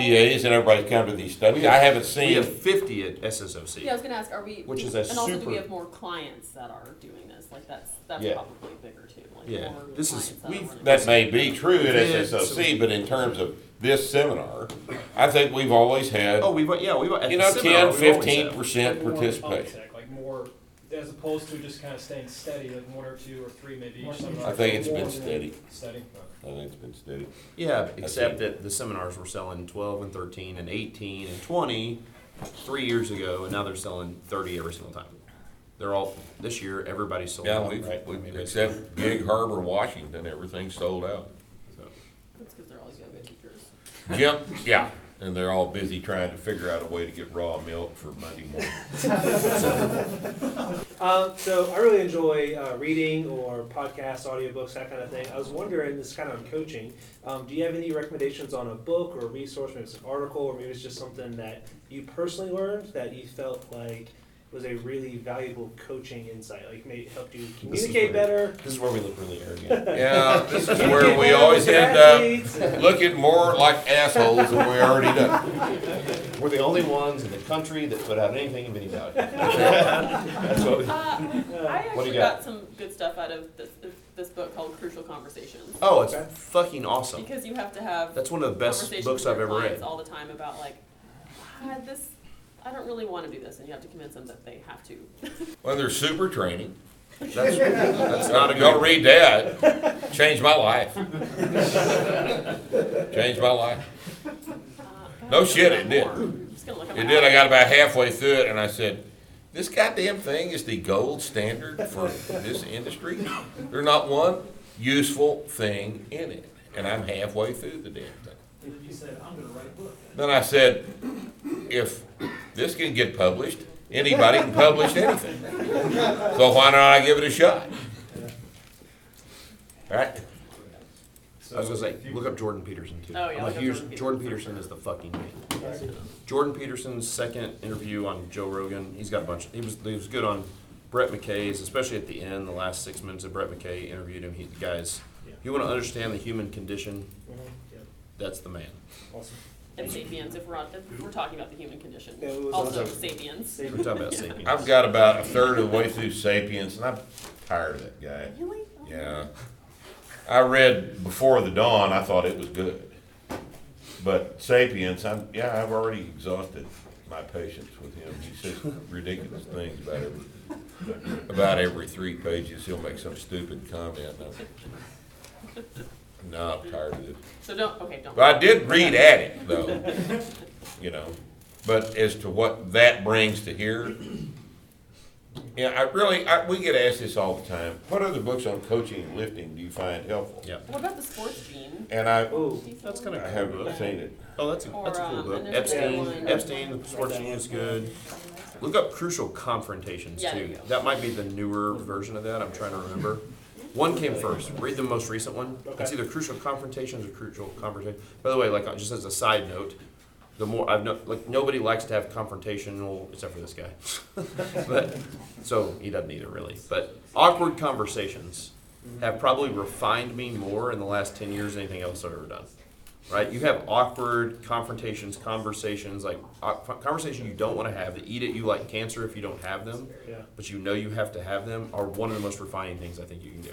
PAs and everybody come to these studies. I haven't We have seen, fifty at SSOC. Yeah, I was gonna ask, are we? Which is a And also, do we have more clients that are doing this? Like, that's, that's Yeah. probably bigger too, like Yeah. more This is- clients that are we've- running that may be true at Yeah, SSOC, but in terms of this seminar, I think we've always had, Oh, we've, yeah, we've. at you know, seminar, ten, we've always fifteen had- percent More participation. Uptick, Like more, as opposed to just kind of staying steady, like one or two or three maybe each seminar. I think it's been than steady. Steady. I think it's been steady. Yeah, except that the seminars were selling twelve and thirteen and eighteen and twenty three years ago, and now they're selling thirty every single time. They're all, this year, everybody's sold Yeah, out, we've, right? I we, mean, it's- except Gig Harbor, Washington, everything's sold out. so. That's because they're always yoga teachers. Jim, yeah, and they're all busy trying to figure out a way to get raw milk for Monday morning. Um, so I really enjoy uh, reading or podcasts, audiobooks, that kind of thing. I was wondering, this is kind of on coaching. Um, do you have any recommendations on a book or a resource, maybe it's an article, or maybe it's just something that you personally learned that you felt like was a really valuable coaching insight, like maybe it helped you This is communicate where- better? This is where we look really arrogant. Yeah, this is where we always with your end up looking more like assholes than we already do. We're the only ones in the country that put out anything of any value. That's what we. Uh, I What do actually you got? got? some good stuff out of this, this book called Crucial Conversations. Oh, it's Okay. fucking awesome. Because you have to have That's one of the best books I've ever clients read. all the time about like, ah, this, I don't really want to do this, and you have to convince them that they have to. Well, there's super training. That's, that's not a Go good. read that. Changed my life. Changed my life. Uh, No shit, it did. I'm just gonna look at It did. I got about halfway through it and I said, this goddamn thing is the gold standard for this industry. There's not one useful thing in it. And I'm halfway through the damn thing. Then You said, I'm gonna write a book. Then I said, if this can get published, anybody can publish anything. So why don't I give it a shot? Right? I was gonna say, look up Jordan Peterson too. Oh, yeah, I'm a look up huge- Jordan Jordan Peterson is the fucking man. Jordan Peterson's second interview on Joe Rogan, he's got a bunch, he was, he was good on Brett McKay's, especially at the end, the last six minutes of Brett McKay interviewed him, he, guys, if you wanna understand the human condition, Mhm, yeah, that's the man. awesome. And sapiens if we're on, if we're talking about the human condition. Yeah, it was also also- sapiens. Same. We're talking about sapiens. I've got about a third of the way through Sapiens and I'm tired of that guy. Really? Yeah. I read Before the Dawn, I thought it was good. But Sapiens, I'm, yeah, I've already exhausted my patience with him. He says ridiculous things about every, about every three pages, he'll make some stupid comment. and I'm- No, I'm tired of this. So don't. Okay, don't. But I did read at it though, you know. But as to what that brings to here, yeah, I really, I, we get asked this all the time. What other books on coaching and lifting do you find helpful? Yeah, What about the sports gene? And I, Oh, that's I kinda cool haven't book. seen it. Oh, that's a, Or, that's a cool um, book. and Epstein, another Epstein, the sports gene is good. Look up Crucial Confrontations Yeah, there too. go. That might be the newer version of that. I'm trying to remember. One came first. Read the most recent one. It's Okay. either Crucial Confrontations or Crucial Confrontation. By the way, like uh, just as a side note, the more I've no, like nobody likes to have confrontational except for this guy. but so he doesn't either really. But awkward conversations have probably refined me more in the last ten years than anything else I've ever done right? You have awkward confrontations, conversations, like uh, conversations you don't want to have that eat at you like cancer if you don't have them, yeah. but you know you have to have them, are one of the most refining things I think you can do,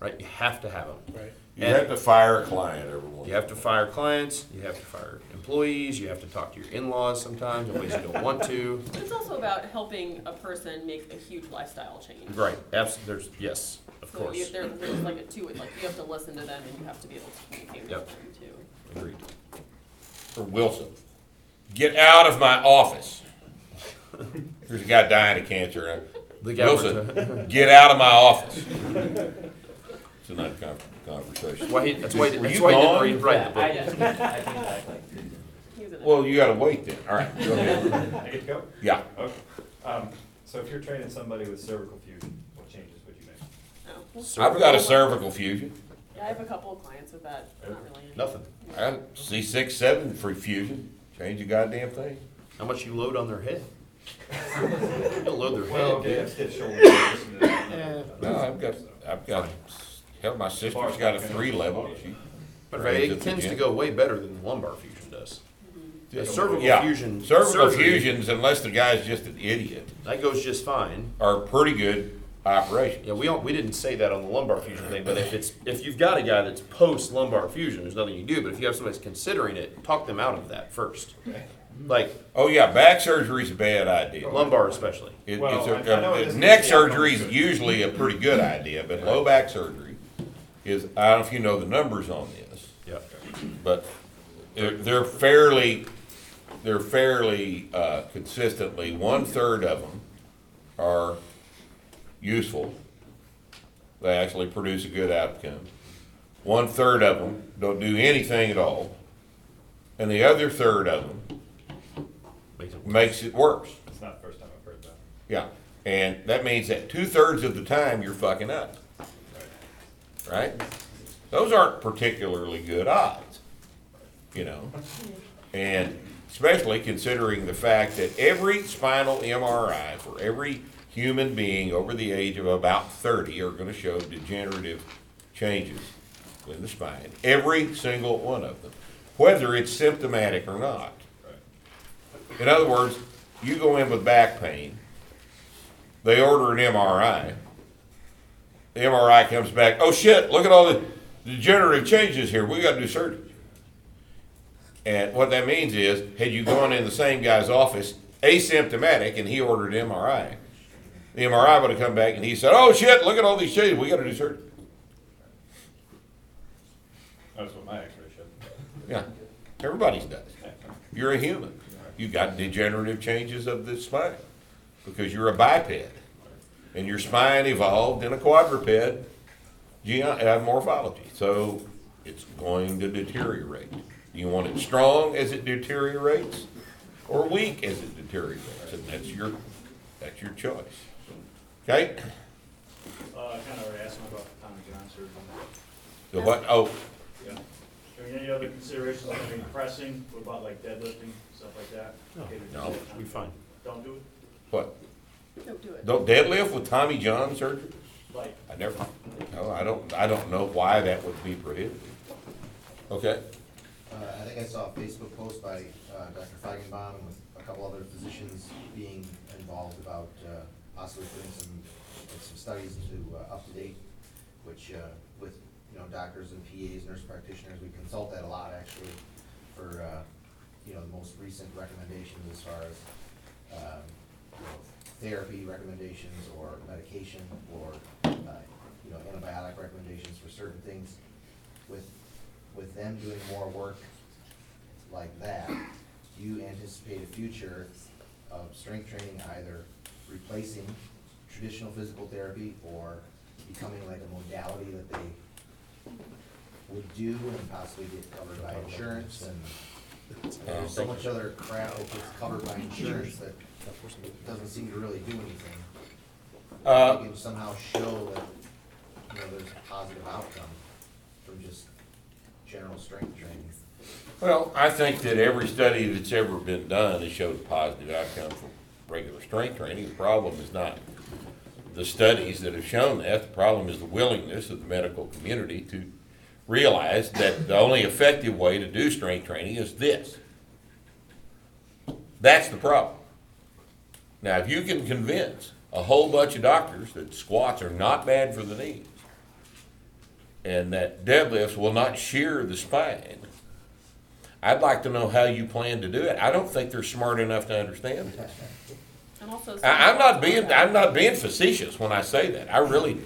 right? You have to have them. Right. You have to fire a client every once. You have to fire clients, you have to fire employees, you have to talk to your in-laws sometimes in ways you don't want to. But it's also about helping a person make a huge lifestyle change. Right, abs- there's, yes, of So course, you, there, there's like a two, like you have to listen to them and you have to be able to communicate with Yep. them too. agreed. For Wilson, get out of my office. There's a guy dying of cancer. The guy Wilson, get out of my office. It's another con- conversation. Why he, that's why, Were that's you why he didn't gone? read, write the book. I just, I think exactly. In it. Well, you gotta wait then. All right, go ahead. I get to go? Yeah. Okay. Um, so if you're training somebody with cervical fusion, what changes would you make? Oh, well, I've got a cervical fusion. Yeah, I have a couple of clients with that, not really. Nothing. I C six, seven for fusion. Change the goddamn thing. How much you load on their head? You don't load their Well, head, okay, dude. that's his shoulder. listen to that. Yeah. No, I've got, I've got, hell, my sister's got a three level. She But trains it the tends to go way better than lumbar fusion does. Mm-hmm. A cervical Yeah, fusion Cervical surgery- fusions, unless the guy's just an idiot, That goes just fine. are pretty good operations. Yeah, we don't, we didn't say that on the lumbar fusion thing, but if it's, if you've got a guy that's post lumbar fusion, there's nothing you do, but if you have somebody that's considering it, talk them out of that first. Like Oh, yeah, back surgery's a bad idea. lumbar especially. It, Well, it's I- I know it a, doesn't neck get surgery is usually a pretty good idea, but low back surgery is, I don't know if you know the numbers on this, Yeah. but they're, they're fairly, they're fairly, uh, consistently, one-third of them are useful. They actually produce a good outcome. One-third of them don't do anything at all. And the other third of them Makes it- makes it worse. It's not the first time I've heard that. Yeah, and that means that two-thirds of the time you're fucking up. Right? Those aren't particularly good odds, you know? And especially considering the fact that every spinal MRI for every human being over the age of about thirty are gonna show degenerative changes in the spine. Every single one of them, whether it's symptomatic or not. In other words, you go in with back pain, they order an MRI. The MRI comes back, oh shit, look at all the degenerative changes here, we gotta do surgery. And what that means is, had you gone in the same guy's office, asymptomatic, and he ordered MRI, the MRI would have come back and he said, oh shit, look at all these changes, we gotta do surgery. That's what my x-ray showed. Yeah, everybody's does. You're a human. You got degenerative changes of the spine because you're a biped. And your spine evolved in a quadruped uh, morphology. So it's going to deteriorate. You want it strong as it deteriorates or weak as it deteriorates. And that's your, that's your choice. Okay? Uh, I kind of already asked him about the Tommy John surgery. The what? Oh, Yeah. Are there any other considerations, like maybe pressing, what about like deadlifting, stuff like that? Okay, we No. can say Be fine. Don't do it, what? Don't do it. Don't deadlift with Tommy John surgery? like, I never, no, I don't, I don't know why that would be prohibited. Okay, Uh, I think I saw a Facebook post by uh, Dr. Feigenbaum with a couple other physicians being involved about uh, possibly putting some, some studies into uh, UpToDate, which uh, with, you know, doctors and PAs, nurse practitioners, we consult that a lot actually for, uh, you know, the most recent recommendations as far as, um, you know, therapy recommendations or medication or, uh, you know, antibiotic recommendations for certain things. With, with them doing more work like that, do you anticipate a future of strength training either replacing traditional physical therapy or becoming like a modality that they would do and possibly get covered by insurance and and there's so much other crap that gets covered by insurance that doesn't seem to really do anything. Uh, You can somehow show that, you know, there's a positive outcome from just general strength training. well, I think that every study that's ever been done has showed a positive outcome from regular strength training. The problem is not the studies that have shown that, the problem is the willingness of the medical community to realize that the only effective way to do strength training is this. That's the problem. Now, if you can convince a whole bunch of doctors that squats are not bad for the knees, and that deadlifts will not shear the spine, I'd like to know how you plan to do it. I don't think they're smart enough to understand this. And also. I, I'm not being, I'm not being facetious when I say that. I really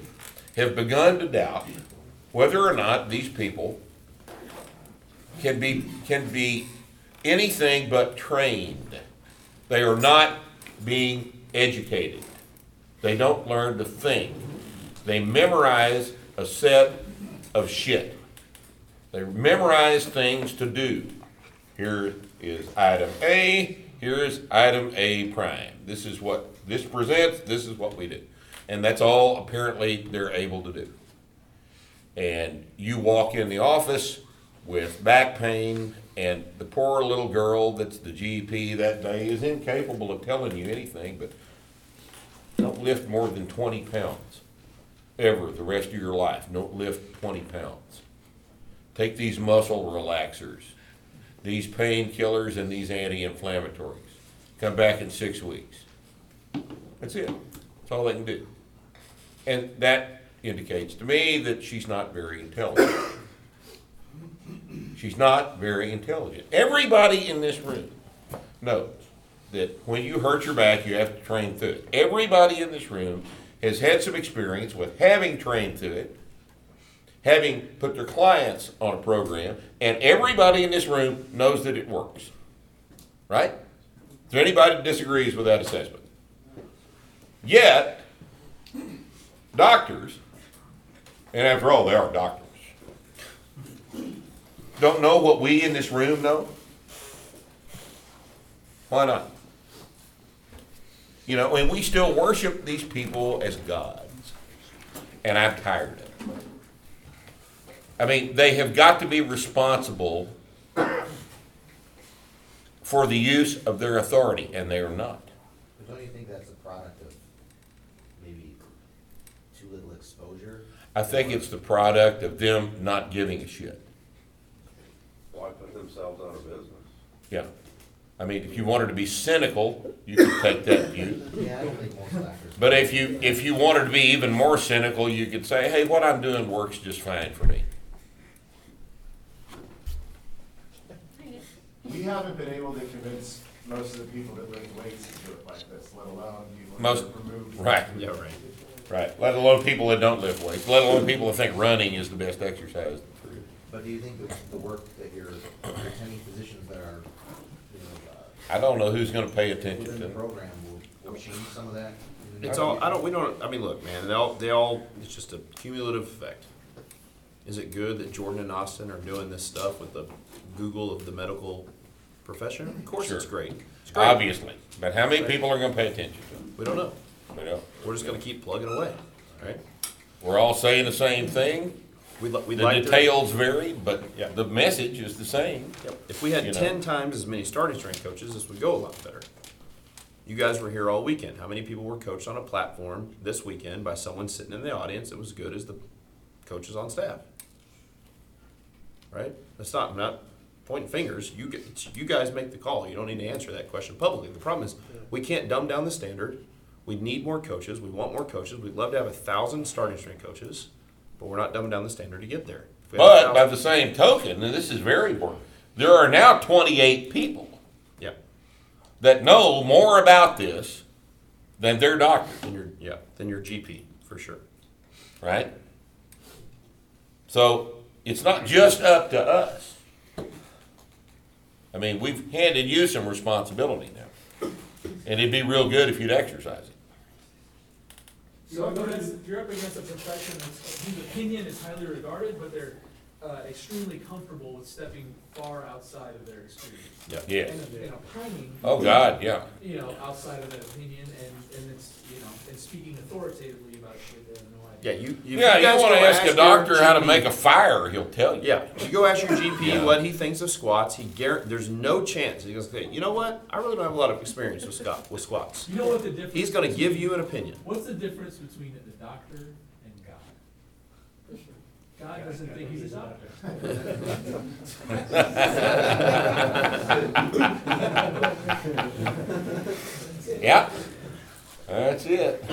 have begun to doubt whether or not these people can be, can be anything but trained. They are not being educated. They don't learn to think. They memorize a set of shit. They memorize things to do. Here is item A, here is item A prime. This is what this presents, this is what we do. And that's all apparently they're able to do. And you walk in the office with back pain, and the poor little girl that's the GP that day is incapable of telling you anything, but don't lift more than twenty pounds ever the rest of your life. Don't lift twenty pounds. Take these muscle relaxers. These painkillers and these anti-inflammatories. Come back in six weeks. That's it. That's all they can do. And that indicates to me that she's not very intelligent. She's not very intelligent. Everybody in this room knows that when you hurt your back, you have to train through it. Everybody in this room has had some experience with having trained through it, having put their clients on a program, and everybody in this room knows that it works. Right? Is there anybody that disagrees with that assessment? Yet, doctors, and after all, they are doctors, don't know what we in this room know? Why not? You know, and we still worship these people as gods. And I'm tired. I mean, they have got to be responsible for the use of their authority, and they are not. But don't you think that's a product of maybe too little exposure? I think it's the product of them not giving a shit. Why put themselves out of business? Yeah. I mean, if you wanted to be cynical, you could take that view. Yeah, I don't think most doctors. But if you, if you wanted to be even more cynical, you could say, hey, what I'm doing works just fine for me. Haven't been able to convince most of the people that lift weights to do it like this, let alone people Most- that remove. right. Yeah, right. Right. Let alone people that don't lift weights, let alone people that think running is the best exercise. But do you think that the work that you're, attending physicians that are, you know, uh, I don't know who's gonna pay attention within to the it. program will, will change some of that? It's all, I don't, we don't, I mean, look, man, they all, they all, it's just a cumulative effect. Is it good that Jordan and Austin are doing this stuff with the Google of the medical profession? Of course it's Sure. great. It's great. Obviously. But how many people are gonna pay attention to it? We don't know. You know, We're just gonna keep plugging away, right? we're all saying the same thing. We'd, li- we'd The like to. details vary, but Yeah. the message is the same. Yep. If we had know. ten times as many starting strength coaches, this would go a lot better. You guys were here all weekend. How many people were coached on a platform this weekend by someone sitting in the audience that was good as the coaches on staff? Right? That's not, I'm not pointing fingers. You get, it's- you guys make the call. You don't need to answer that question publicly. The problem is, we can't dumb down the standard. We need more coaches. We want more coaches. We'd love to have a thousand starting strength coaches, but we're not dumbing down the standard to get there. If we had a But by thousand- the same token, and this is very important, there are now twenty-eight people Yeah. that know more about this than their doctor, Then your yeah, then your GP for sure. right? So it's not just up to us. I mean, we've handed you some responsibility now. And it'd be real good if you'd exercise it. So you're up- against a profession whose opinion is highly regarded, but uh, extremely comfortable with stepping far outside of their experience. Yeah. Yes. And, you know, pining. Oh, God, yeah. You know, outside of that opinion and, and it's, you know, and speaking authoritatively about shit they have no Yeah, idea. you. you Yeah, you guys wanna go ask a your doctor how to GP make a fire, he'll tell you. Yeah, you go ask your GP Yeah. what he thinks of squats. He guar- there's no chance he's gonna say, you know what? I really don't have a lot of experience with squat with squats. You know what the difference? He's gonna give you an opinion. What's the difference between the doctor and God doesn't think he's a doctor. Yep, that's it.